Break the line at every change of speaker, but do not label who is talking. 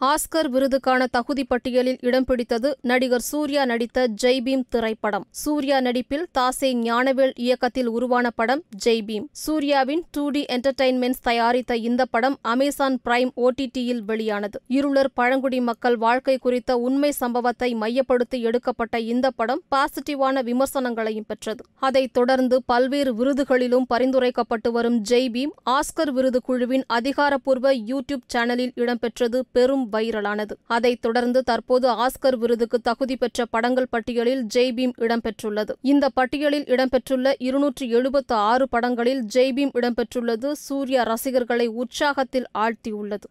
Oscar விருதுக்கான தகுதி பட்டியலில் இடம் பிடித்தது நடிகர் சூர்யா நடித்த ஜெய்பீம் திரைப்படம். சூர்யா நடிப்பில் தாசே ஞானவேல் இயக்கத்தில் உருவான படம் ஜெய்பீம் சூர்யாவின் டூ டி என்டர்டைன்மெண்ட்ஸ் தயாரித்த இந்த படம் அமேசான் பிரைம் ஓடிடியில் வெளியானது. இருளர் பழங்குடி மக்கள் வாழ்க்கை குறித்த உண்மை சம்பவத்தை மையப்படுத்தி எடுக்கப்பட்ட இந்த படம் பாசிட்டிவான விமர்சனங்களையும் பெற்றது. அதைத் தொடர்ந்து பல்வேறு விருதுகளிலும் பரிந்துரைக்கப்பட்டு வரும் ஜெய்பீம் ஆஸ்கர் விருது குழுவின் அதிகாரப்பூர்வ யூடியூப் சேனலில் இடம்பெற்றது பெரும் வைரலானது. அதைத் தொடர்ந்து தற்போது ஆஸ்கர் விருதுக்கு தகுதி பெற்ற படங்கள் பட்டியலில் ஜெய்பீம் இடம்பெற்றுள்ளது. இந்த பட்டியலில் இடம்பெற்றுள்ள இருநூற்று எழுபத்து ஆறு படங்களில் ஜெய்பீம் இடம்பெற்றுள்ளது. சூர்யா ரசிகர்களை உற்சாகத்தில் ஆழ்த்தியுள்ளது.